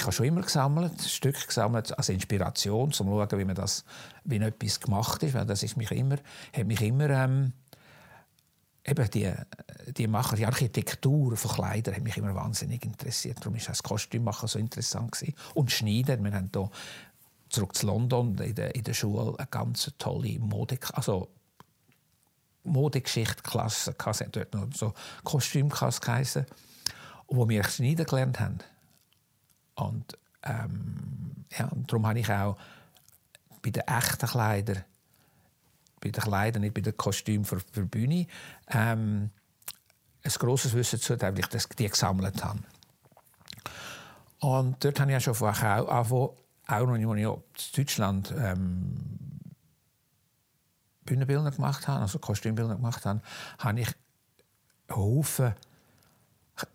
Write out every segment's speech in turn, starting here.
ich habe schon immer gesammelt, Stück gesammelt als Inspiration, um zu schauen, wie man das, wie etwas gemacht ist, weil das ist mich immer, hat mich immer ähm, eben die, die Macher, die Architektur von Kleidern hat mich immer wahnsinnig interessiert. Darum ist das Kostümmachen so interessant gewesen. und Schneiden. Wir haben hier zurück zu London in der, in der Schule eine ganz tolle Mode, also Modegeschichte-Klasse, dort noch so Kostümklasse geheißen, wo wir schneiden gelernt haben. Und, ähm, ja, und darum habe ich auch bei den echten Kleidern, bei den Kleidern, nicht bei den Kostümen für, für die Bühne, ähm, ein grosses Wissen zu, weil ich das, die gesammelt habe. Und dort habe ich schon von auch, auch, auch noch, in Deutschland ähm, Bühnenbilder gemacht habe, also Kostümbilder gemacht habe, habe ich Haufen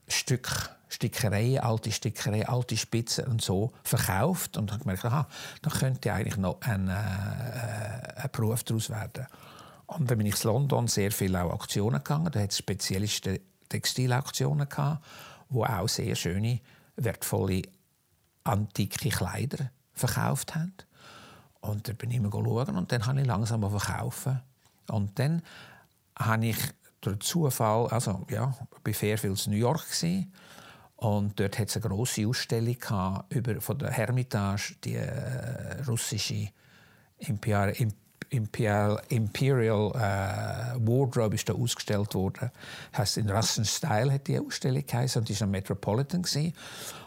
Stück Stickereien, alte Stickereien, alte Spitzen und so verkauft und habe gemerkt, aha, da könnte eigentlich noch ein, äh, ein Beruf daraus werden. Und dann bin ich in London sehr viele Aktionen gegangen. Da hat es speziellste Textilaktionen gehabt, wo auch sehr schöne, wertvolle antike Kleider verkauft haben. Und da bin ich immer schauen und dann habe ich langsam verkaufen. Und dann habe ich durch Zufall, also ja, bei Fairfields New York gewesen, und dort hat es eine große Ausstellung gehabt über, von der Hermitage, die äh, russische Imperial, Imperial, Imperial äh, Wardrobe ist da ausgestellt worden. Heißt in Russian Style hat die Ausstellung geheißen und die war am Metropolitan gewesen.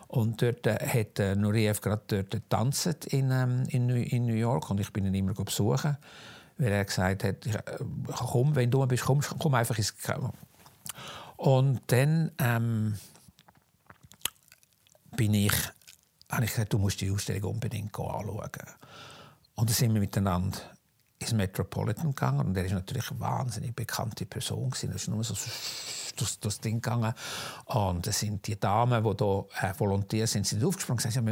Und dort äh, hat äh, Nureyev gerade dort getanzt in, ähm, in, in, New York und ich bin ihn immer besuchen, weil er gesagt hat, äh, komm, wenn du bist, komm, komm einfach ins und dann ähm, bin ich, habe ich gesagt, du musst die Ausstellung unbedingt anschauen. Und dann sind wir miteinander ins Metropolitan gegangen und er ist natürlich eine wahnsinnig bekannte Person gewesen. Das ist nur so durch das Ding gegangen. Und es sind die Damen, die hier äh, volontier sind, sind aufgesprungen und gesagt,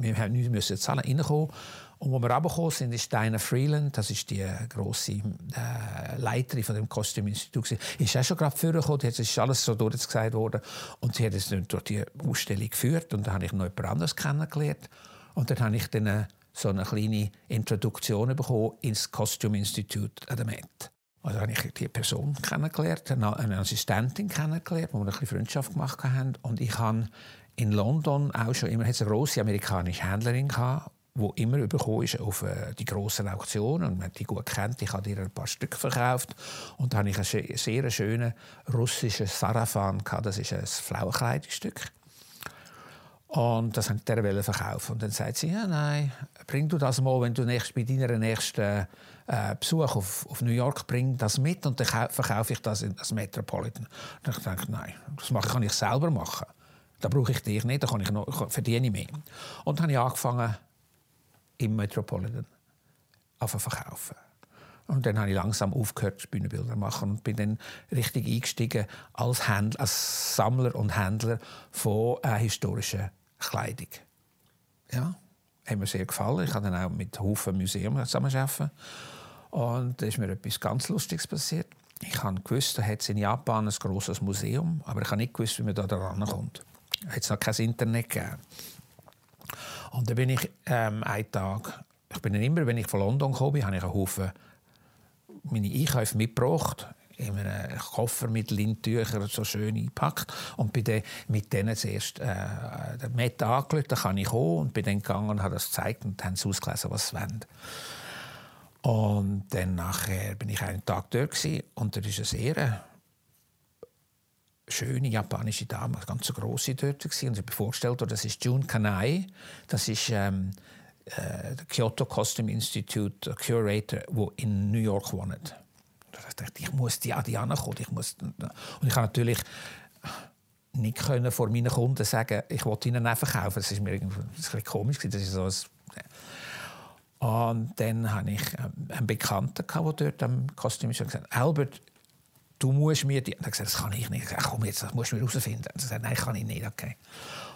wir, wir müssen jetzt alle reinkommen. Und wo wir runtergekommen sind, ist Diana Freeland, das ist die grosse äh, Leiterin von dem Kostüminstitut, ist auch schon gerade vorgekommen, jetzt ist alles so durchgesagt worden und sie hat es durch die Ausstellung geführt. Und dann habe ich noch jemand anderes kennengelernt. Und dann habe ich dann äh, so eine kleine Introduktion bekommen ins Kostüminstitut an der Met. Also habe ich die Person kennengelernt, eine Assistentin kennengelernt, wo wir eine Freundschaft gemacht haben und ich habe in London auch schon immer eine große amerikanische Händlerin gehabt, wo immer überkommen ist auf äh, die grossen Auktionen und man die gut kennt. Ich habe ihr ein paar Stück verkauft und da habe ich ein sehr schönes russisches Sarafan gehabt. Das ist ein Frauenkleidungsstück. Und das hat der verkaufen. Und dann sagt sie, ja, nein, bring du das mal, wenn du nächst, bei deiner nächsten äh, Besuch auf, auf, New York bring das mit und dann verkaufe ich das in das Metropolitan. Und ich dachte, nein, das kann ich selber machen. Da brauche ich dich nicht, da kann ich noch, verdiene ich mehr. Und dann habe ich angefangen, im Metropolitan verkaufen. Und dann habe ich langsam aufgehört, Bühnenbilder zu machen und bin dann richtig eingestiegen als, Händler, als Sammler und Händler von äh, historischer Kleidung. Ja, hat mir sehr gefallen. Ich habe dann auch mit Haufen Museum zusammenarbeiten. Und da ist mir etwas ganz Lustiges passiert. Ich habe gewusst, da hat in Japan ein großes Museum, aber ich habe nicht gewusst, wie man da rankommt. Es hat noch kein Internet gegeben. Und dann bin ich ähm, einen Tag, ich bin immer, wenn ich von London komme, habe ich einen Haufen meine Einkäufe mitgebracht in einem Koffer mit Lindtüchern so schön eingepackt und bin dann mit denen zuerst äh, der Met angelegt, da kann ich kommen und bin dann gegangen und habe das gezeigt und haben sie ausgelesen, was sie wollen. Und dann nachher bin ich einen Tag dort gewesen, und da ist eine sehr schöne japanische Dame, eine ganz große dort gewesen. und ich habe vorgestellt, das ist Jun Kanai, das ist ähm, äh, der Kyoto Costume Institute Curator, wo in New York wohnt. Da dachte ich, muss die an die kommen. Ich muss, und ich habe natürlich nicht können vor meinen Kunden sagen, ich wollte ihnen nicht verkaufen. Das ist mir irgendwie komisch. Das ist so ein und dann hatte ich ähm, einen Bekannten, der dort am Kostüm ist, gesagt Albert, du musst mir die... Er hat gesagt, das kann ich nicht. Ich gesagt, komm jetzt, das musst du mir herausfinden. Er hat gesagt, nein, kann ich nicht. Okay.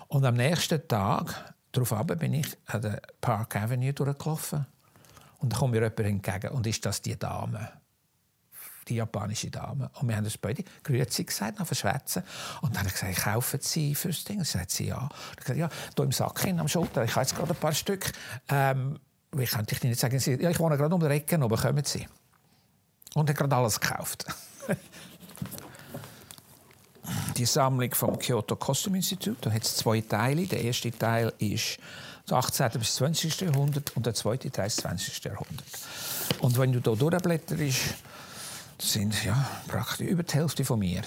Und am nächsten Tag, darauf bin ich an der Park Avenue durchgelaufen. Und da kommt mir jemand entgegen. Und ist das die Dame? Die japanische Dame. Und wir haben uns beide «Grüezi» gesagt, nach verschwätzen. Und dann habe ich gesagt, kaufen Sie fürs Ding? Und sagt sie, ja. Ich gesagt, ja, hier im Sack hin, am Schulter, ich habe jetzt gerade ein paar Stück. Ähm, ich könnte ich nicht sagen, ja, ich wohne gerade um die Ecke, aber kommen Sie. Und hat gerade alles gekauft. die Sammlung vom Kyoto Costume Institute. Da hat es zwei Teile. Der erste Teil ist das 18. bis 20. Jahrhundert und der zweite Teil ist das 20. Jahrhundert. Und wenn du hier durchblätterst, das sind ja praktisch über die Hälfte von mir.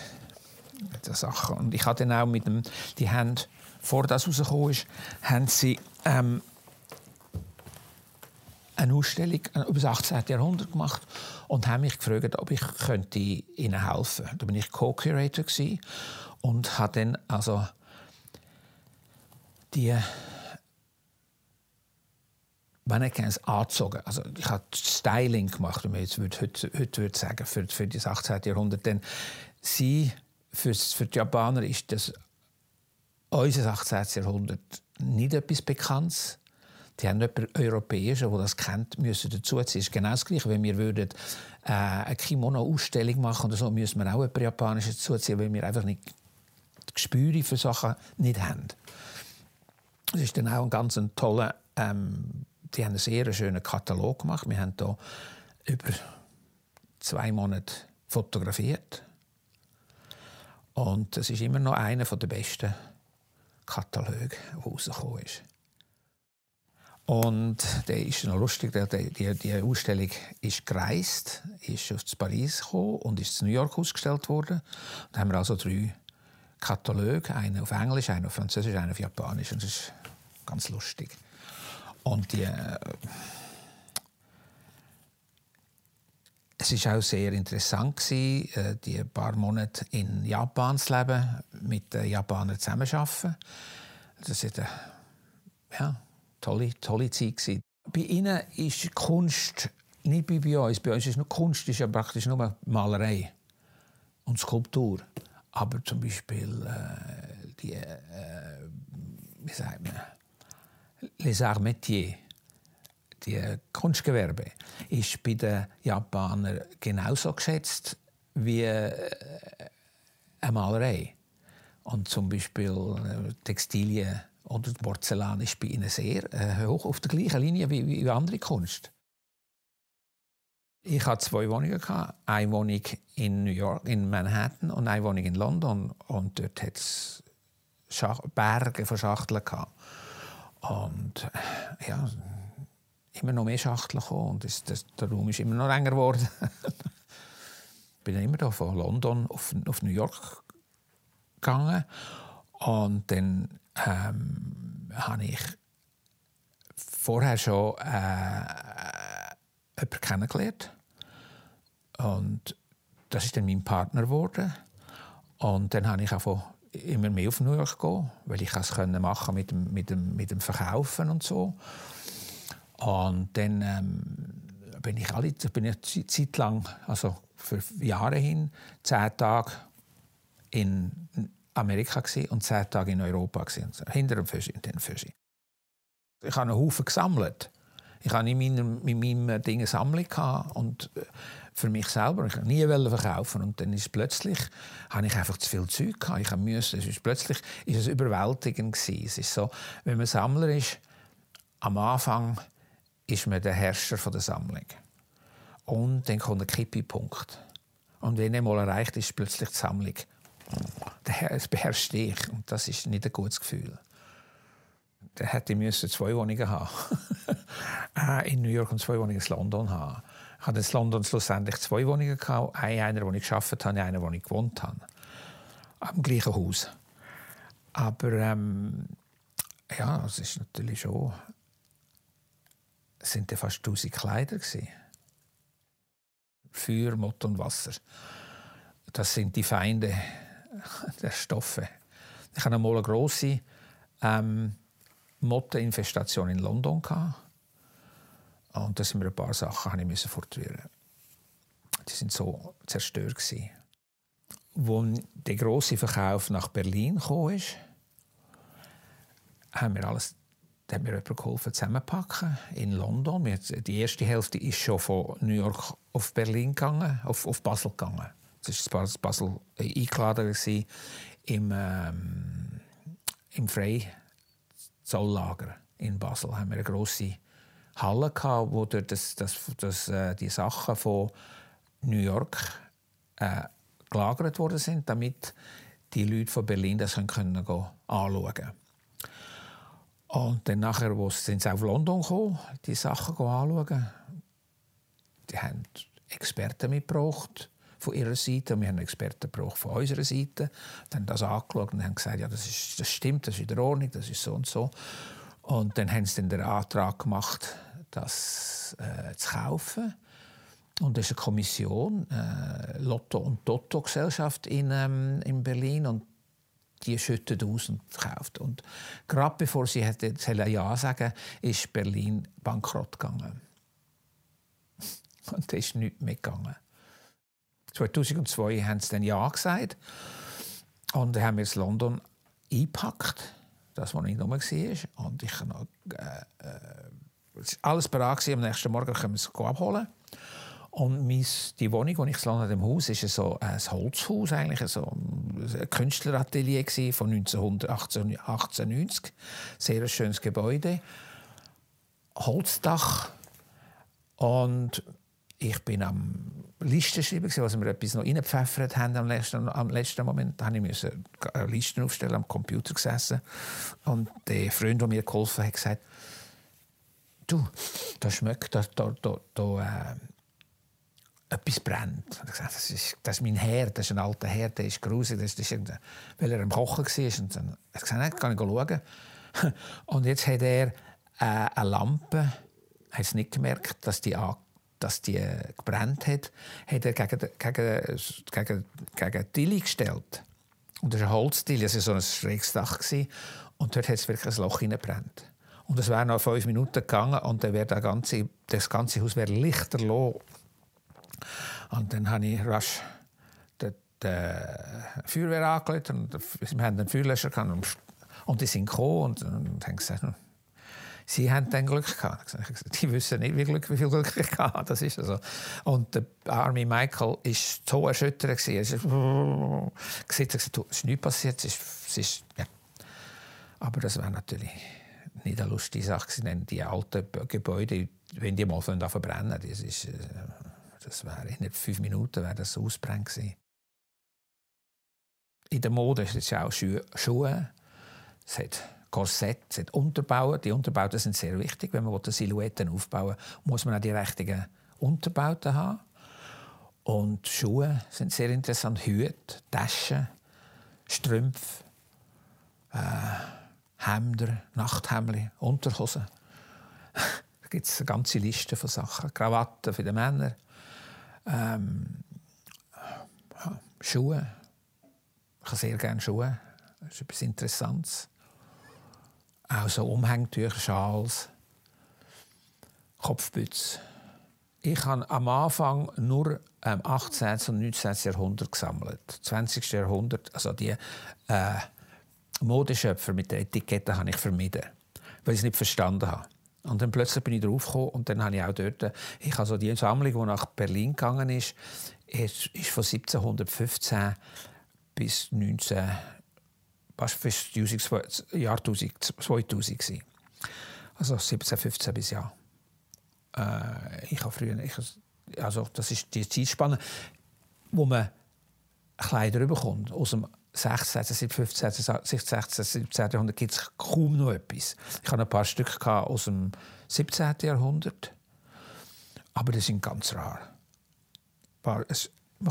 Sachen. Und ich hatte dann auch mit dem, die haben, vor das rausgekommen ist, haben sie ähm, eine Ausstellung über das 18. Jahrhundert gemacht und haben mich gefragt, ob ich könnte ihnen helfen könnte. Da bin ich Co-Curator und habe dann also die Mannequins angezogen. Also ich habe Styling gemacht, wenn man jetzt heute, heute, heute würde sagen, für, für das 18. Jahrhundert. Denn sie, für, für die Japaner ist das unser 18. Jahrhundert nicht etwas Bekanntes. Die haben jemanden Europäischen, der das kennt, müssen dazuziehen. Es ist genau das Gleiche, wenn wir würden, äh, eine Kimono-Ausstellung machen oder so, müssen wir auch jemanden Japanischen dazuziehen, weil wir einfach nicht das Gespür für Sachen nicht haben. Das ist dann auch ein ganz toller ähm, die haben einen sehr schönen Katalog gemacht. Wir haben hier über zwei Monate fotografiert. Und es ist immer noch einer der besten Kataloge, der rausgekommen ist. Und der ist noch lustig, die, die, die Ausstellung ist gereist, ist aus Paris gekommen und ist in New York ausgestellt worden. Da haben wir also drei Kataloge, einen auf Englisch, einen auf Französisch, einen auf Japanisch. Und das ist ganz lustig. Und die, äh, es ist auch sehr interessant gewesen, äh, die paar Monate in Japan zu leben, mit den Japanern zusammenzuarbeiten. Das war eine ja, tolle, tolle Zeit. Gewesen. Bei ihnen ist Kunst nicht wie bei uns. Bei uns ist nur Kunst ist ja praktisch nur Malerei und Skulptur. Aber zum Beispiel äh, die, äh, wie sagt man, les arts métiers, die Kunstgewerbe, ist bei den Japanern genauso geschätzt wie äh, eine Malerei. Und zum Beispiel äh, Textilien oder Porzellan ist bei ihnen sehr äh, hoch auf der gleichen Linie wie, wie andere Kunst. Ich hatte zwei Wohnungen. Eine Wohnung in New York, in Manhattan und eine Wohnung in London. Und dort hat es Berge von Schachteln. Gehabt. Und ja, immer noch mehr Schachteln gekommen und das, das, der Raum ist immer noch länger geworden. ich bin immer da von London auf, auf New York gegangen und dann ähm, habe ich vorher schon äh, jemanden kennengelernt und das ist dann mein Partner geworden und dann habe ich auch immer mehr auf New York gehen, weil ich es können machen mit dem, mit dem, mit dem Verkaufen und so. Und dann ähm, bin ich alle, bin ich Zeit lang, also für Jahre hin, zehn Tage in Amerika und zehn Tage in Europa gewesen, hinter dem Fischi, den Fischi. Ich habe einen Haufen gesammelt. Ich hatte in meinem, in meinem Ding Sammlung und äh, für mich selber. Ich nie verkaufen und dann ist plötzlich habe ich einfach zu viel Zeug. Ich musste. Es ist plötzlich ist es überwältigend gewesen. Es ist so, wenn man Sammler ist, am Anfang ist man der Herrscher der Sammlung und dann kommt der Kippipunkt. Und wenn er mal erreicht ist, plötzlich die Sammlung. Es beherrscht dich und das ist nicht ein gutes Gefühl. Dann hätte ich zwei Wohnungen haben äh, in New York und zwei Wohnungen in London haben. Ich hatte in London schlussendlich zwei Wohnungen. Gehabt. Eine, wo ich gearbeitet habe, eine, wo ich gewohnt habe. Am gleichen Haus. Aber ähm, ja, es ist natürlich schon. Es sind fast 1000 Kleider. Gewesen. Feuer, Mott und Wasser. Das sind die Feinde der Stoffe. Ich hatte einmal eine grosse ähm, Motteinfestation in London. Gehabt. Und da sind mir ein paar Sachen habe ich fortführen. Die sind so zerstört gewesen. Wo der große Verkauf nach Berlin kam, haben wir alles da hat mir jemand geholfen, zusammenpacken in London. Die erste Hälfte ist schon von New York auf Berlin gegangen, auf, auf Basel gegangen. Das war Basel eingeladen im, ähm, im Freizolllager in Basel. Haben wir eine grosse Halle gehabt, wo das, das, das, äh, die Sachen von New York äh, gelagert worden sind, damit die Leute von Berlin das können, können anschauen können. Und dann nachher, wo sind sie auf London gekommen, die Sachen anschauen. Die haben Experten mitgebracht von ihrer Seite und wir haben Experten gebraucht von unserer Seite. Dann haben das angeschaut und haben gesagt, ja, das, ist, das stimmt, das ist in Ordnung, das ist so und so. Und dann haben sie dann den Antrag gemacht, das äh, zu kaufen. Und das ist eine Kommission, äh, Lotto- und Toto-Gesellschaft in, ähm, in Berlin. Und die schüttet aus und kauft. Und gerade bevor sie hätte Ja sagen ist Berlin bankrott gegangen. Und da ist nichts mehr gegangen. 2002 haben sie dann Ja gesagt. Und dann haben wir es London eingepackt, das, was nicht nur war. Und ich noch, äh, äh, alles bereit am nächsten Morgen können wir es abholen. Und mein, die Wohnung, die ich in dem Haus, ist so ein Holzhaus, eigentlich so ein Künstleratelier von 1918, Sehr schönes Gebäude. Holzdach. Und ich bin am Listen schreiben, was wir etwas noch reingepfeffert haben am letzten, am letzten Moment. Da musste ich Listen aufstellen, am Computer gesessen. Und der Freund, der mir geholfen hat gesagt, du, das schmeckt, da, da, da, da äh, etwas brennt. Und ich gesagt, das ist, das ist mein Herd, das ist ein alter Herd, der ist gruselig, das ist weil er am Kochen war. Und dann ich gesagt, nein, kann ich schauen. Und jetzt hat er äh, eine Lampe, hat es nicht gemerkt, dass die dass die gebrannt hat, hat er gegen, gegen, gegen, gegen Tilly gestellt. Und das war ein Holztilly, also so ein schräges Dach. Und dort hat es wirklich ein Loch hineingebrannt. Und es wäre noch fünf Minuten gegangen und dann wäre das ganze, das ganze Haus wäre lichterloh und dann habe ich rasch die, die Feuerwehr angerufen und wir hatten einen Feuerlöscher und die sind gekommen und, und haben gesagt, hm, sie haben dann Glück gehabt. Die wissen nicht, wie, Glück, wie viel Glück ich hatte. Das ist also. Und der arme Michael war so erschüttert. Er ist, gesagt, es ist nichts passiert. Es ist, es ist, ja. Aber das war natürlich nicht eine lustige Sache. Denn die alten Gebäude, wenn die mal verbrennen, das ist, äh, das wäre in fünf Minuten wäre das ausbrennt gewesen. In der Mode ist es auch Schuhe. Es hat Korsett, es hat Unterbauten. Die Unterbauten sind sehr wichtig. Wenn man Silhouetten aufbauen will, muss man auch die richtigen Unterbauten haben. Und Schuhe sind sehr interessant. Hüte, Taschen, Strümpfe, äh, Hemder, Nachthemden, Unterhosen. da gibt es eine ganze Liste von Sachen. Krawatten für die Männer, ähm, Schuhe. Ich habe sehr gerne Schuhe. Das ist etwas Interessantes. Auch so Umhängtücher, Schals, Kopfpütze. Ich habe am Anfang nur ähm, 18. und 19. Jahrhundert gesammelt. 20. Jahrhundert, also die äh, Modeschöpfer mit der Etikette habe ich vermieden, weil ich es nicht verstanden habe. Und dann plötzlich bin ich draufgekommen und dann habe ich auch dort, ich also die Sammlung, die nach Berlin gegangen ist, ist, von 1715 bis 19, fast bis das Jahr 2000 gewesen. Also 1715 bis ja. Äh, ich habe früher, ich, also das ist die Zeitspanne, wo man Kleider bekommt aus dem 16., 15., 16., 17. Jahrhundert gibt es kaum noch etwas. Ich hatte ein paar Stücke aus dem 17. Jahrhundert, aber die sind ganz rar. Man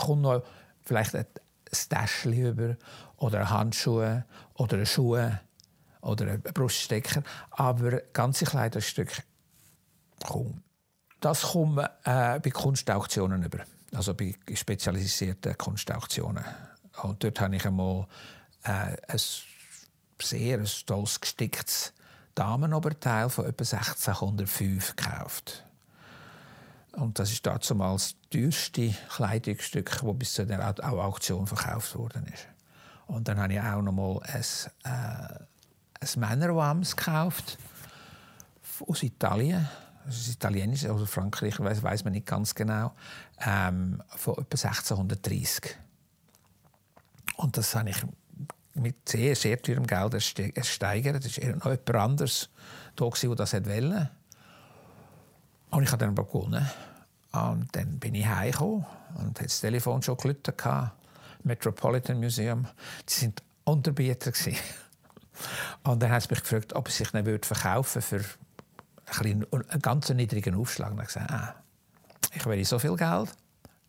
kommt noch vielleicht ein Täschchen über oder Handschuhe oder Schuhe oder ein Bruststecker, aber ganze Kleiderstücke kaum. Das kommt äh, bei Kunstauktionen über, also bei spezialisierten Kunstauktionen. Und dort habe ich einmal äh, ein sehr ein tolles gesticktes Damenoberteil von etwa 1605 gekauft. Und das ist damals das teuerste Kleidungsstück, das bis zu der Auktion verkauft worden ist. Und dann habe ich auch noch mal ein, äh, ein Männerwams gekauft aus Italien, das ist italienisch, oder Frankreich, weiß, weiß man nicht ganz genau, ähm, von etwa 1630. Und das habe ich mit sehr, sehr teurem Geld ersteigert. Es war noch jemand anderes da, der das wollte. Und ich habe dann aber gewonnen. Und dann bin ich heimgekommen und das Telefon schon geläutet. Metropolitan Museum. Sie sind Unterbieter. Und dann haben sie mich gefragt, ob sie sich nicht verkaufen für einen ganz niedrigen Aufschlag. Und ich gesagt, ah, ich will so viel Geld.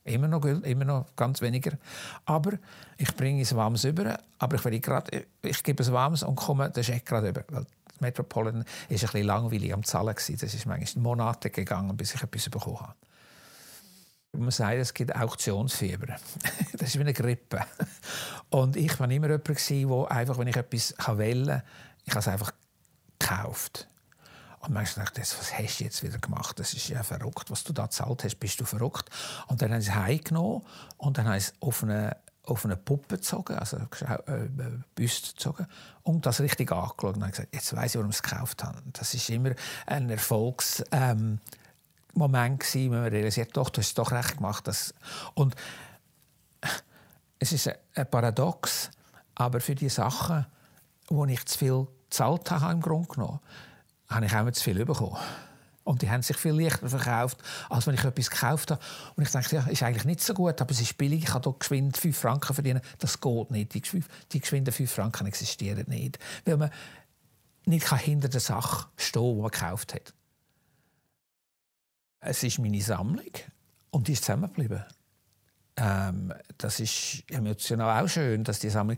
Immer noch, immer noch ganz weniger. Aber ich bringe es warmes über. Aber ich, will grad, ich gebe es warmes und komme den Scheck gerade über. Weil Metropolitan war ein bisschen langweilig am Zahlen. Das ist manchmal Monate gegangen, bis ich etwas bekommen habe. Man sagt, es gibt Auktionsfieber. das ist wie eine Grippe. Und ich war immer jemand, der einfach, wenn ich etwas wählen kann, ich habe es einfach gekauft. Und manchmal dachte ich, was hast du jetzt wieder gemacht? Das ist ja verrückt, was du da gezahlt hast, bist du verrückt. Und dann haben sie es heimgenommen und dann haben sie auf eine, auf eine Puppe gezogen, also äh, Büste gezogen und das richtig angeschaut und haben gesagt, jetzt weiß ich, warum ich es gekauft habe. Das ist immer ein Erfolgs... Ähm, wenn man realisiert, doch, du hast es doch recht gemacht. Das und es ist ein Paradox, aber für die Sachen, wo ich zu viel gezahlt habe, im Grunde genommen, habe ich auch zu viel bekommen. Und die haben sich viel leichter verkauft, als wenn ich etwas gekauft habe. Und ich denke, ja, ist eigentlich nicht so gut, aber es ist billig. Ich kann hier geschwind 5 Franken verdienen. Das geht nicht. Die, die geschwinden 5 Franken existieren nicht. Weil man nicht hinter der Sache stehen kann, die man gekauft hat. Es ist meine Sammlung und die ist zusammengeblieben. Ähm, das ist emotional auch schön, dass die Sammlung.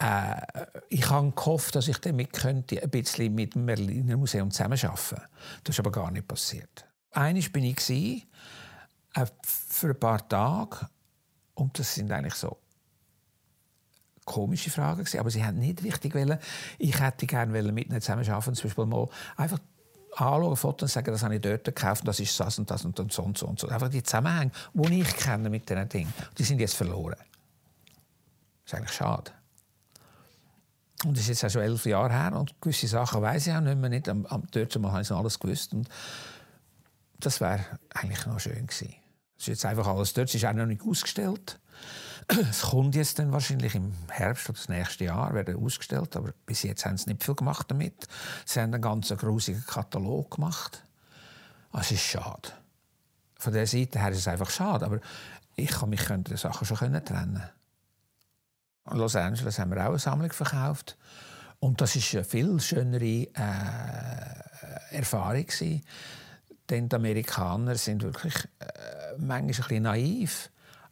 Äh, ich habe gehofft, dass ich damit könnte ein bisschen mit dem Berliner Museum zusammenarbeiten könnte. Das ist aber gar nicht passiert. Einmal bin ich äh, für ein paar Tage und das sind eigentlich so komische Fragen gewesen, aber sie haben nicht richtig wollen. Ich hätte gerne mit ihnen zusammenarbeiten, zum Beispiel mal einfach anschauen, Fotos und sagen, das habe ich dort gekauft, das ist das und das und, so und so und so. Einfach die Zusammenhänge, die ich kenne mit diesen Dingen, die sind jetzt verloren. Das ist eigentlich schade. Und das ist jetzt auch schon elf Jahre her und gewisse Sachen weiß ich auch nicht mehr. Nicht. Am, am, dort mal habe ich alles gewusst. Und das wäre eigentlich noch schön gewesen. Das ist jetzt einfach alles dort. Es ist auch noch nicht ausgestellt. Es kommt jetzt dann wahrscheinlich im Herbst oder das nächste Jahr werden ausgestellt, aber bis jetzt haben sie nicht viel gemacht damit. Sie haben einen ganz grusigen Katalog gemacht. Ah, es ist schade. Von der Seite her ist es einfach schade, aber ich kann mich von den Sachen schon trennen. In Los Angeles haben wir auch eine Sammlung verkauft und das ist eine viel schönere äh, Erfahrung gewesen. Denn die Amerikaner sind wirklich äh, manchmal ein bisschen naiv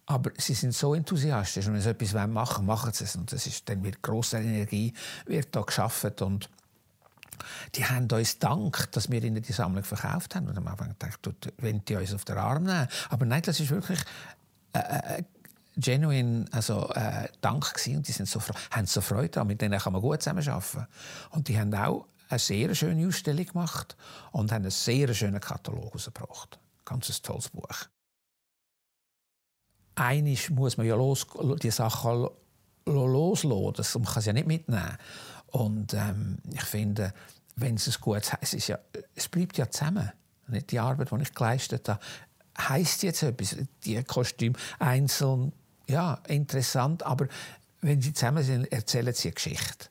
aber sie sind so enthusiastisch und wenn sie etwas machen wollen, machen sie es. Und das ist, dann wird grosse Energie wird da geschaffen und die haben uns Dank, dass wir ihnen die Sammlung verkauft haben. Und am Anfang ich, wenn die uns auf den Arm nehmen. Aber nein, das ist wirklich äh, äh, genuine also, äh, Dank gewesen. Und die sind so, haben so Freude daran. Mit denen kann man gut zusammenarbeiten. Und die haben auch eine sehr schöne Ausstellung gemacht und haben einen sehr schönen Katalog herausgebracht. Ganz ein tolles Buch einig muss man ja los, die Sachen loslassen. Man kann sie ja nicht mitnehmen. Und ähm, ich finde, wenn es ein gutes es ist ja, es bleibt ja zusammen. Die Arbeit, die ich geleistet habe, heisst jetzt etwas. Die Kostüme einzeln, ja, interessant, aber wenn sie zusammen sind, erzählen sie eine Geschichte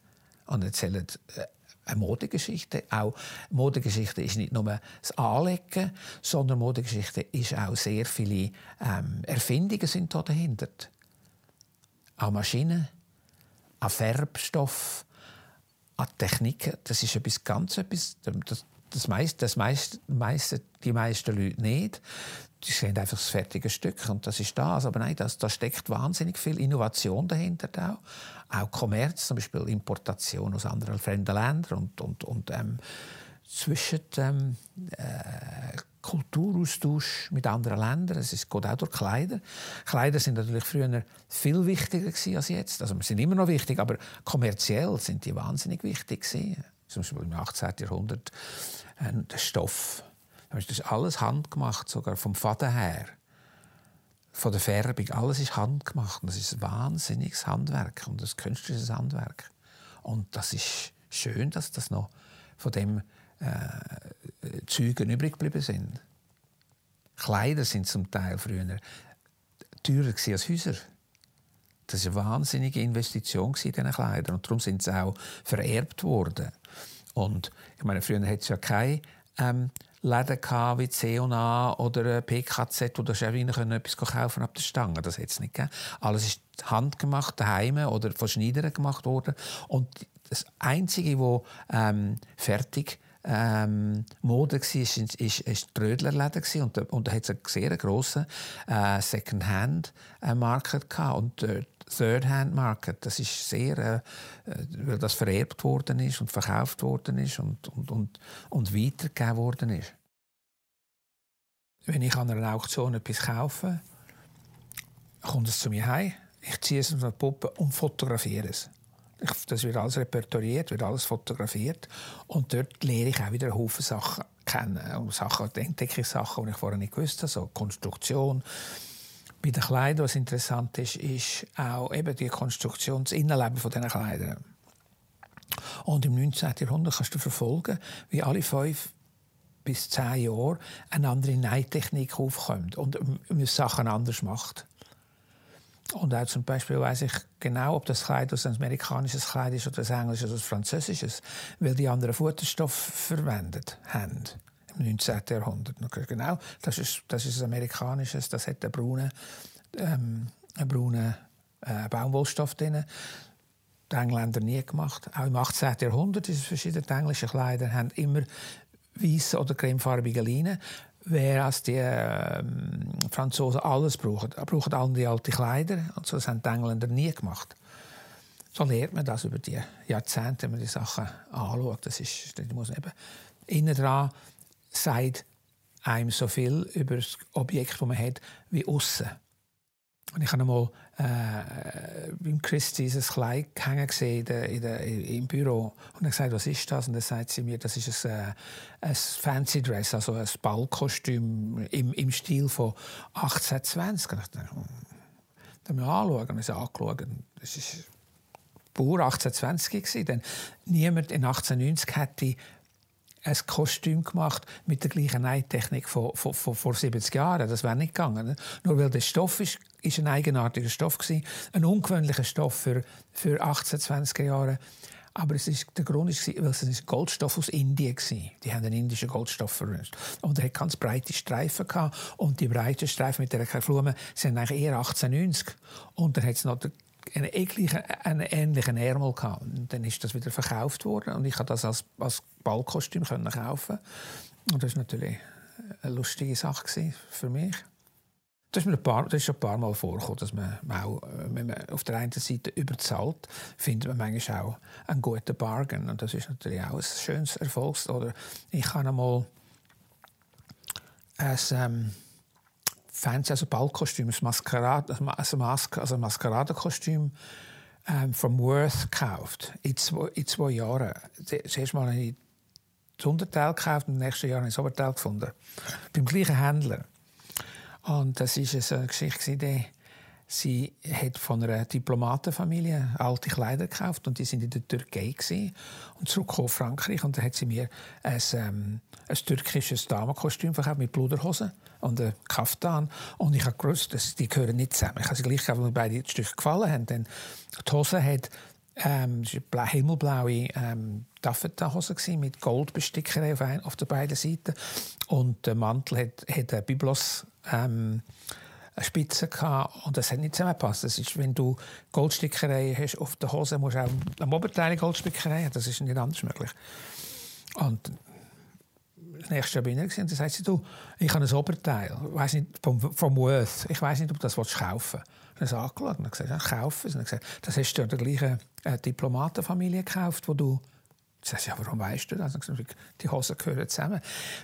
und erzählen äh, eine Modegeschichte. Auch Modegeschichte ist nicht nur das Anlegen, sondern Modegeschichte ist auch sehr viele ähm, Erfindungen sind da dahinter. Auch Maschinen, an Färbstoff, an Techniken. Das ist etwas ganz etwas. Das, das meiste, das meiste, meiste, die meisten Leute nicht. Die sehen einfach das fertige Stück und das ist das. Aber nein, das, da steckt wahnsinnig viel Innovation dahinter auch auch Kommerz, zum Beispiel Importation aus anderen fremden Ländern und, und, und ähm, zwischen ähm, äh, Kulturaustausch mit anderen Ländern. Es geht auch durch Kleider. Kleider sind natürlich früher viel wichtiger als jetzt. Also, sie sind immer noch wichtig, aber kommerziell sind die wahnsinnig wichtig gewesen. Zum Beispiel im 18. Jahrhundert äh, der Stoff. Das ist alles handgemacht, sogar vom Faden her von der Färbung, alles ist handgemacht. Das ist ein wahnsinniges Handwerk und ein künstliches Handwerk. Und das ist schön, dass das noch von dem äh, Zeugen übrig geblieben sind. Kleider sind zum Teil früher teurer als Häuser. Das war eine wahnsinnige Investition in diesen Kleidern. Und darum sind sie auch vererbt worden. Und ich meine, früher hatte es ja keine ähm, Läden wie C&A oder PKZ, wo du etwas kaufen ab der Stange. Das hat es nicht gegeben. Alles ist handgemacht, daheim oder von Schneidern gemacht worden. Und das Einzige, was ähm, fertig ähm, Mode war, ist, ist, ist Trödlerläden und, und da hat einen sehr grossen äh, Second-Hand-Market gehabt und äh, Third-Hand-Market. Das ist sehr, äh, weil das vererbt worden ist und verkauft worden ist und, und, und, und weitergegeben worden ist. Wenn ich an einer Auktion etwas kaufe, kommt es zu mir heim. Ich ziehe es auf eine Puppe und fotografiere es. Das wird alles repertoriert, wird alles fotografiert. Und dort lerne ich auch wieder Haufen Sachen kennen. Und Sachen, entdecke ich Sachen, die ich vorher nicht gewusst habe, so Konstruktion. Bei den Kleidern, was interessant ist, ist auch eben die Konstruktion, das Innenleben von diesen Kleidern. Und im 19. Jahrhundert kannst du verfolgen, wie alle fünf bis zehn Jahre eine andere Neitechnik aufkommt und man Sachen anders macht. Und auch zum Beispiel weiß ich genau, ob das Kleid ein amerikanisches Kleid ist oder ein englisches oder ein französisches, weil die anderen Futterstoff verwendet haben im 19. Jahrhundert. Genau, das ist, das ist ein amerikanisches, das hat einen braunen, ähm, einen braunen äh, Baumwollstoff drin. Die Engländer nie gemacht. Auch im 18. Jahrhundert ist es verschiedene englische Kleider haben immer weiße oder cremefarbige Leinen während die äh, Franzosen alles brauchen. Sie brauchen alle die alten Kleider. Und das haben die Engländer nie gemacht. So lernt man das über die Jahrzehnte, wenn man die Sachen anschaut. Das ist, das muss eben innen dran sagt einem so viel über das Objekt, das man hat, wie außen. Und ich habe einmal äh, beim Chris dieses Kleid hängen gesehen in der, im Büro. Und er gesagt, was ist das? Und dann sagt sie mir, das ist ein, äh, ein Fancy Dress, also ein Ballkostüm im, im Stil von 1820. Und ich dachte, hm. dann anschauen. Und ich habe angeschaut. Das ist Bauer 1820 gewesen. Denn niemand in 1890 hätte ein Kostüm gemacht mit der gleichen Neitechnik von, vor 70 Jahren. Das wäre nicht gegangen. Nur weil der Stoff ist, ist ein eigenartiger Stoff gewesen, ein ungewöhnlicher Stoff für, für 18, 20er Jahre. Aber es ist, der Grund ist, weil es ein Goldstoff aus Indien war. Die haben einen indischen Goldstoff verwendet. Und er hat ganz breite Streifen gehabt. Und die breiten Streifen mit der Blume sind eigentlich eher 1890. Und dann hat es noch einen, ähnlichen, einen ähnlichen Ärmel gehabt. Und dann ist das wieder verkauft worden und ich konnte das als, als Ballkostüm kaufen. Und das war natürlich eine lustige Sache für mich. Das ist, mir ein paar, das ist schon ein paar Mal vorgekommen, dass man auch, wenn man auf der einen Seite überzahlt, findet man manchmal auch einen guten Bargain. Und das ist natürlich auch ein schönes Erfolgs... Oder ich habe einmal ein, ähm, Fancy, also Ballkostüm, ein, Maskerad, also Mas Maskeradenkostüm ähm, vom Worth gekauft. In zwei, in zwei Jahren. Zuerst mal habe ich das Unterteil gekauft und im nächsten Jahr habe ich das Oberteil gefunden. Beim gleichen Händler. Und das war eine Geschichte, die Sie hat von einer Diplomatenfamilie alte Kleider gekauft und die sind in der Türkei und zurück auf Frankreich und dann hat sie mir ein, ähm, ein türkisches Damenkostüm verkauft mit Bluderhosen und einem Kaftan und ich habe gewusst, dass die gehören nicht zusammen. Ich habe sie gleich gekauft, weil mir beide Stücke gefallen haben. Denn die Hose hat ähm, himmelblaue ähm, Taffeta-Hose mit Goldbestickerei auf, ein, auf der beiden Seiten und der Mantel hat, hat Biblos ähm, eine Spitze gehabt und das hat nicht zusammengepasst. Das ist, wenn du Goldstickerei hast auf der Hose, musst du auch am Oberteil Goldstickerei haben. Das ist nicht anders möglich. Und das nächste Jahr bin ich und dann sagt sie, du, ich habe ein Oberteil, weiss nicht, vom, vom Worth, ich weiß nicht, ob du das kaufen willst. Dann habe ich angeschaut und gesagt, ja, kaufen. Und gesagt, das hast du der gleichen äh, Diplomatenfamilie gekauft, wo du ich sage, ja, warum weißt du das? Die Hosen gehören zusammen.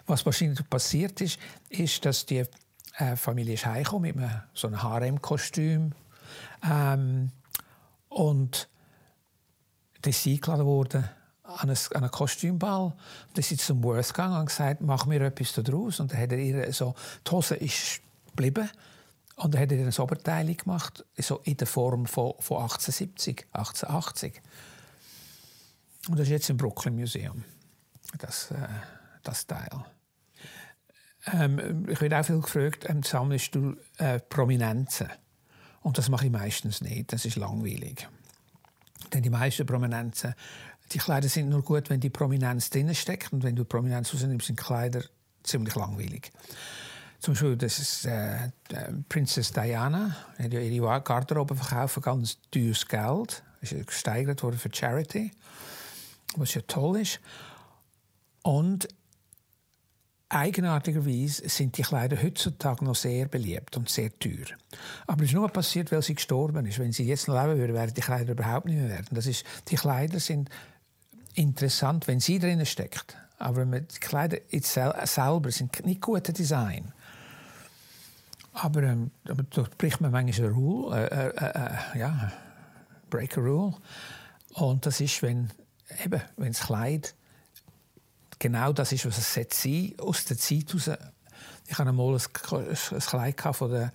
Was wahrscheinlich passiert ist, ist, dass die äh, Familie ist mit einem, so einem Harem-Kostüm. Ähm, und dann ist sie eingeladen worden an einen, an einen Kostümball. Dann sind sie zum Worth gegangen und gesagt, mach mir etwas daraus. Und dann hat er ihr so, die Hose ist geblieben. Und dann hat er ein Oberteil gemacht, so in der Form von, von 1870, 1880. Und das ist jetzt im Brooklyn Museum, das, äh, das Teil. Ähm, ich werde auch viel gefragt, ähm, sammelst du äh, Prominenzen? Und das mache ich meistens nicht, das ist langweilig. Denn die meisten Prominenzen, die Kleider sind nur gut, wenn die Prominenz drin steckt. Und wenn du Prominenz rausnimmst, sind Kleider ziemlich langweilig. Zum Beispiel das ist, äh, Princess Diana, hat ja ihre Garderobe verkauft, ganz teures Geld. Ist gesteigert worden für Charity, was ja toll ist. Und Eigenartigerweise sind die Kleider heutzutage noch sehr beliebt und sehr teuer. Aber es ist nur passiert, weil sie gestorben ist. Wenn sie jetzt noch leben würde, wären die Kleider überhaupt nicht mehr wert. Das ist, die Kleider sind interessant, wenn sie drinnen steckt. Aber die Kleider selber sind nicht gute Design. Aber, ähm, da bricht man manchmal eine Rule, äh, äh, äh, ja, break a rule. Und das ist, wenn, eben, wenn das Kleid genau das ist, was es sein aus der Zeit heraus. Ich hatte einmal ein, ein Kleid von der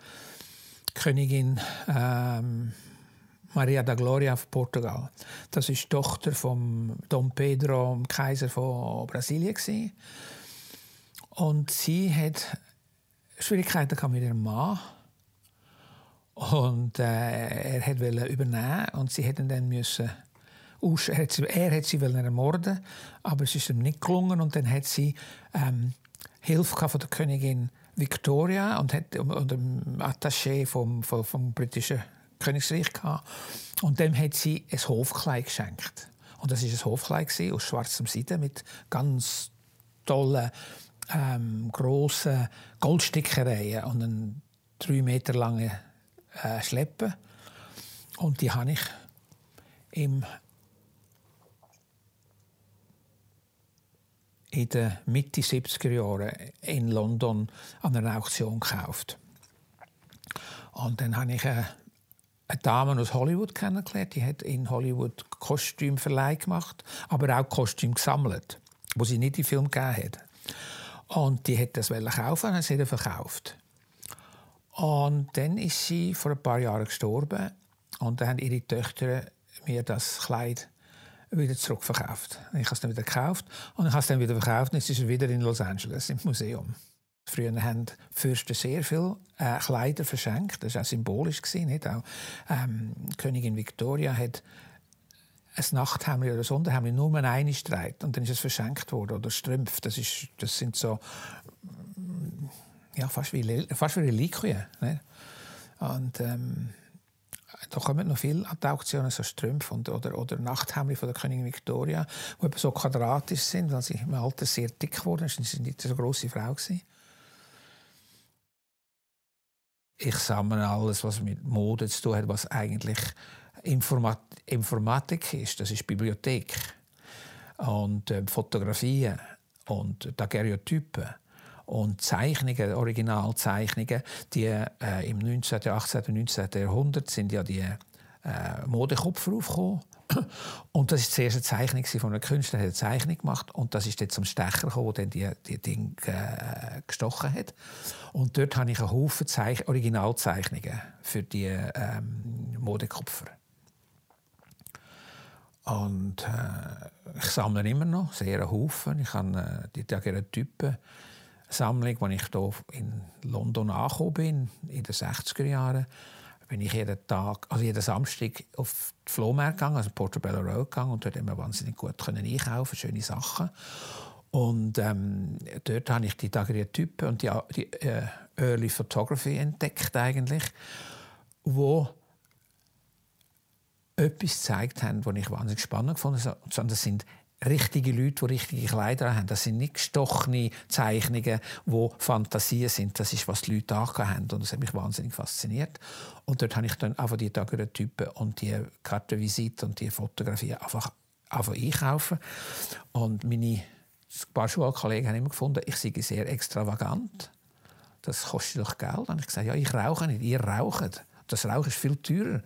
Königin ähm, Maria da Gloria von Portugal. Das ist die Tochter von Dom Pedro, dem Kaiser von Brasilien. Und sie hat Schwierigkeiten mit ihrem Mann. Und äh, er wollte übernehmen und sie hätten dann müssen aus, er hat sie, er hat sie ermorden aber es ist ihm nicht gelungen und dann hat sie ähm, Hilfe von der Königin Victoria und, hat, und dem Attaché vom, vom, vom britischen Königreich gehabt. Und dem hat sie ein Hofkleid geschenkt. Und das ist ein Hofkleid aus schwarzem Seide mit ganz tollen, ähm, grossen Goldstickereien und einen drei Meter langen äh, Schleppen. Und die habe ich im in den Mitte 70er Jahren in London an einer Auktion gekauft. Und dann habe ich eine, eine Dame aus Hollywood kennengelernt. Die hat in Hollywood Kostümverleih gemacht, aber auch Kostüm gesammelt, wo sie nicht in Film gegeben hat. Und die hat das kaufen und sie verkauft. Und dann ist sie vor ein paar Jahren gestorben und dann haben ihre Töchter mir das Kleid wieder zurückverkauft. Ich habe es dann wieder gekauft und ich habe es dann wieder verkauft und jetzt ist er wieder in Los Angeles im Museum. Früher haben Fürsten sehr viel äh, Kleider verschenkt. Das war auch symbolisch. Gewesen, nicht? Auch, ähm, Königin Victoria hat ein Nachthemd oder Sonderhemd nur einmal getragen und dann ist es verschenkt worden. Oder Strümpfe. Das, ist, das sind so ja, fast wie, fast wie Reliquien. Nicht? Und ähm, da kommen noch viele Auktionen, so Strümpfe und, oder, oder Nachthemden von der Königin Victoria, die so quadratisch sind, weil sie im Alter sehr dick geworden ist. Sie war nicht so große Frau. Gewesen. Ich sammle alles, was mit Mode zu tun hat, was eigentlich Informat Informatik ist. Das ist Bibliothek und äh, Fotografien und Daguerreotypen und Zeichnungen, Originalzeichnungen, die äh, im 19., 18., 19. Jahrhundert sind ja die äh, Modekopfer aufgekommen. Und das war die erste Zeichnung von einem Künstler, der eine Zeichnung gemacht und das ist dann zum Stecher gekommen, der die, die Dinge äh, gestochen hat. Und dort habe ich einen Haufen Zeich Originalzeichnungen für die ähm, Modekopfer. Und äh, ich sammle immer noch sehr einen Haufen. Ich habe äh, die Daguerreotypen Sammlung, als ich hier in London angekommen bin, in den 60er Jahren, bin ich jeden Tag, also jeden Samstag auf die Flohmärkte gegangen, also Portobello Road gegangen und dort wir wahnsinnig gut können einkaufen, schöne Sachen. Und ähm, dort habe ich die Daguerreotypen und die, die äh, Early Photography entdeckt eigentlich, wo etwas gezeigt haben, was ich wahnsinnig spannend fand. Das sind richtige Leute, die richtige Kleider haben. Das sind nicht gestochene Zeichnungen, die Fantasien sind. Das ist, was die Leute haben. Und das hat mich wahnsinnig fasziniert. Und dort habe ich dann einfach die Daguerreotypen und die Kartenvisite und die Fotografien einfach, einfach einkaufen. Und meine ein paar Schulkollegen haben immer gefunden, ich sei sehr extravagant. Das kostet doch Geld. Und ich gesagt, ja, ich rauche nicht, ihr raucht. Das Rauchen ist viel teurer.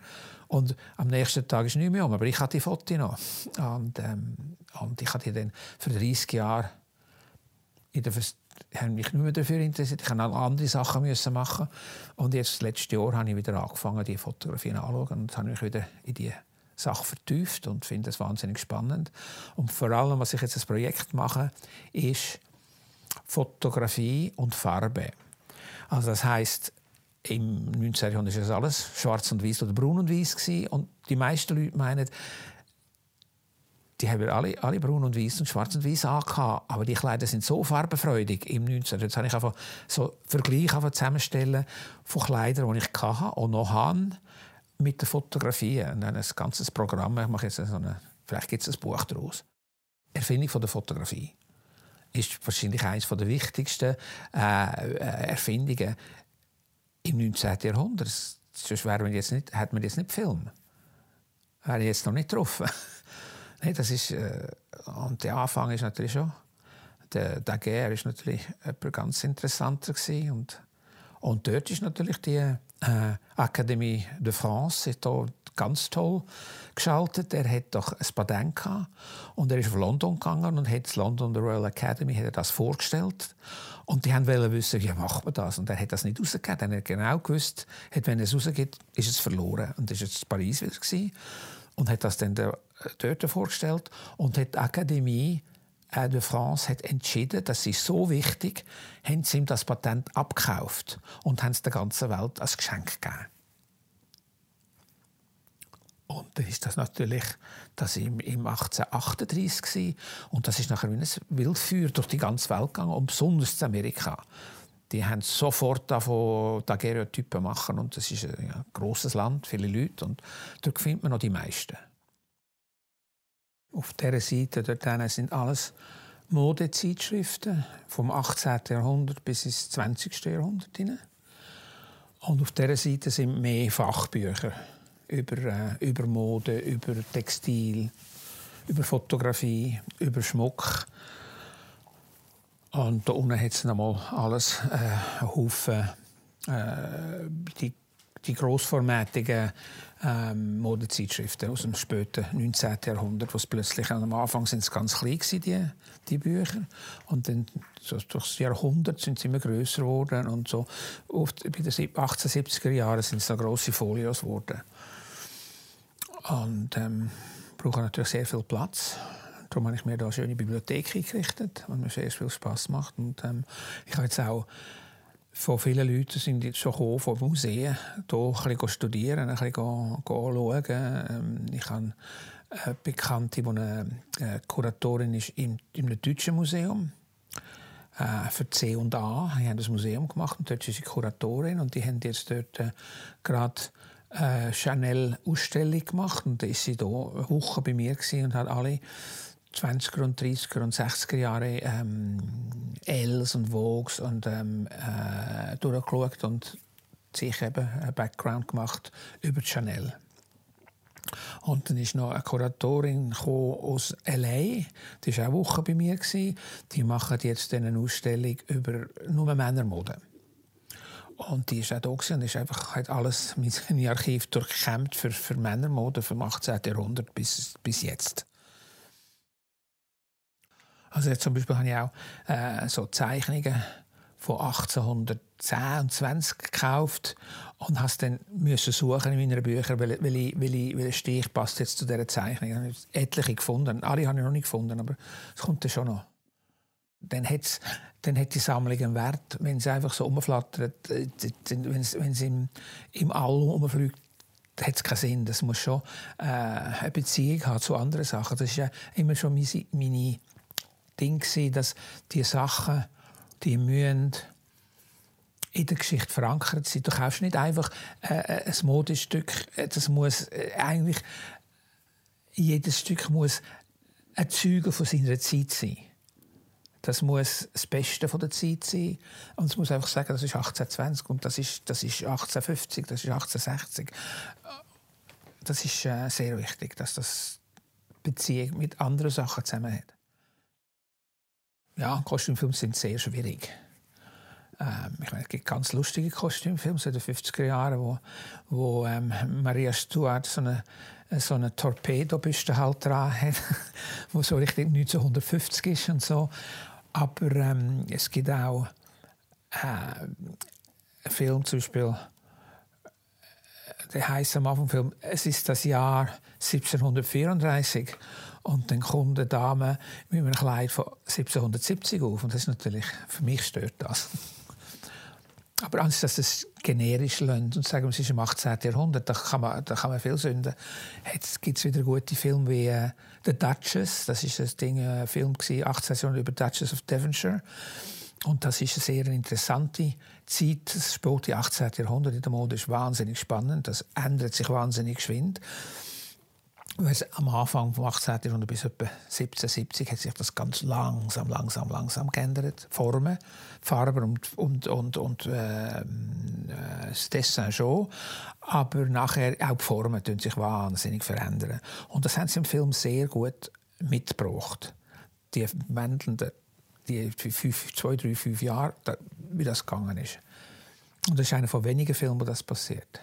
Und am nächsten Tag ist nicht mehr um, aber ich hatte die Fotos noch. Und, ähm, und ich hatte dann für 30 Jahre in der habe mich nicht mehr dafür interessiert. Ich musste andere Sachen müssen machen. Und jetzt, letztes Jahr, habe ich wieder angefangen, die Fotografien anzuschauen und habe mich wieder in die Sache vertieft und finde es wahnsinnig spannend. Und vor allem, was ich jetzt als Projekt mache, ist Fotografie und Farbe. Also das heißt, im 19. Jahrhundert war das alles schwarz und weiß oder braun und weiß und die meisten Leute meinen, die haben alle, alle braun und weiß und schwarz und weiß angehabt. Aber die Kleider sind so farbenfreudig im 19. Jetzt habe ich einfach so Vergleiche zusammenstellen von Kleidern, die ich hatte und noch habe mit der Fotografie. Und dann ein ganzes Programm. Ich mache jetzt so eine, vielleicht gibt es ein Buch daraus. Erfindung von der Fotografie ist wahrscheinlich eines der wichtigsten äh, äh Erfindungen im 19. Jahrhundert. Sonst wäre man jetzt nicht, hätte man jetzt nicht Film. Wäre jetzt noch nicht getroffen. nee, das ist, äh, und der Anfang ist natürlich schon. Der Daguerre ist natürlich etwas ganz interessanter gewesen. und und dort ist natürlich die äh, Akademie de France ganz toll geschaltet. Er hat doch ein Patent gehabt und er ist auf London gegangen und hat London der Royal Academy hat er das vorgestellt und die wollen wissen, wie macht man das und er hat das nicht rausgegeben. Er hat genau gewusst, hat, wenn es rausgeht, ist es verloren und war jetzt Paris wieder gewesen. und hat das dann dort vorgestellt und hat die Akademie äh, de France hat entschieden, dass sie so wichtig, haben sie ihm das Patent abgekauft und haben es der ganzen Welt als Geschenk gegeben. Und dann ist das natürlich das im, im 1838 gewesen. und das ist nachher wie ein Wildfeuer durch die ganze Welt gegangen und besonders in Amerika. Die haben sofort davon Daguerreotypen machen und das ist ein ja, großes Land, viele Leute und dort findet man noch die meisten. Auf dieser Seite dort sind alles Modezeitschriften vom 18. Jahrhundert bis ins 20. Jahrhundert. Und auf dieser Seite sind mehr Fachbücher über, äh, über Mode, über Textil, über Fotografie, über Schmuck. Und da unten hat es nochmal alles, äh, Haufen, äh, die, die grossformatigen ähm, Modezeitschriften aus dem späten 19. Jahrhundert, was plötzlich am Anfang sind es ganz klein gewesen, die, die Bücher und dann so, das Jahrhundert sind sie immer größer geworden und so oft, bei den 1870er Jahren sind es noch große Folios geworden und ähm, brauchen natürlich sehr viel Platz. Darum habe ich mir da eine schöne Bibliothek eingerichtet, die mir sehr viel Spaß macht und ähm, ich habe jetzt auch von vielen Leuten sind jetzt schon gekommen, von Museen, hier ein bisschen studieren, ein bisschen schauen. Ähm, ich habe eine Bekannte, die eine Kuratorin ist im, im Deutschen Museum äh, für C und A. Die haben das Museum gemacht und dort ist sie Kuratorin und die haben jetzt dort äh, gerade eine Chanel-Ausstellung gemacht und da ist sie da eine Woche bei mir und hat alle 20er und 30er und 60er Jahre ähm, Els und Vogues und ähm, äh, durchgeschaut und sich eben einen Background gemacht über Chanel. Und dann ist noch eine Kuratorin aus L.A., die war auch eine Woche bei mir. Die machen jetzt eine Ausstellung über nur Männermode. Und die ist auch da und ist einfach, hat alles mit seinem Archiv durchkämmt für, für Männermode vom 18. Jahrhundert bis, bis jetzt. Also jetzt zum Beispiel habe ich auch äh, so Zeichnungen von 1810 und 20 gekauft und habe dann müssen suchen in meinen Büchern, weil, ich, weil Stich passt jetzt zu dieser Zeichnung. Ich habe etliche gefunden. Alle habe ich noch nicht gefunden, aber es kommt dann schon noch. Dann hat dann hat die Sammlung einen Wert, wenn sie einfach so umflattert, äh, wenn sie im, im All umfliegt, hat es keinen Sinn. Das muss schon äh, eine Beziehung haben zu anderen Sachen. Das ist ja immer schon meine, meine Ding dass die Sachen, die müssen in der Geschichte verankert sein. Du kaufst nicht einfach äh, äh ein Modestück. Das muss äh, eigentlich jedes Stück muss ein Zeuge von seiner Zeit sein. Das muss das Beste von der Zeit sein. Und es muss einfach sagen, das ist 1820 und das ist, das ist 1850, das ist 1860. Das ist äh, sehr wichtig, dass das Beziehung mit anderen Sachen zusammen hat. Ja, Kostümfilme sind sehr schwierig. Ähm, ich meine, es gibt ganz lustige Kostümfilme in den 50er Jahren, wo, wo ähm, Maria Stuart so eine, so eine Torpedobüste halt dran hat, wo so richtig 1950 ist und so. Aber ähm, es gibt auch äh, Film, zum Beispiel der heißt am Anfang Film, es ist das Jahr 1734 und dann kommt eine Dame mit einem Kleid von 1770 auf und das ist natürlich, für mich stört das. Aber anstatt dass es generisch lässt und sagen, es ist im 18. Jahrhundert, da kann man, da kann man viel sünden. Jetzt gibt es wieder gute Filme wie äh, «The Duchess», das ist ein Ding, äh, ein Film gewesen, 18 Jahre über Duchess of Devonshire. Und das ist eine sehr interessante Zeit. Das späte 18. Jahrhundert in der Mode ist wahnsinnig spannend. Das ändert sich wahnsinnig geschwind am Anfang vom 18. Jahrhundert bis etwa 1770 hat sich das ganz langsam, langsam, langsam geändert. Formen, Farben und, und, und, und äh, äh, das Dessin schon. Aber nachher auch die Formen tun sich wahnsinnig verändern. Und das haben sie im Film sehr gut mitgebracht. Die wandelnden, die fünf, zwei, drei, fünf Jahre, wie das gegangen ist. Und das ist einer von wenigen Filmen, wo das passiert.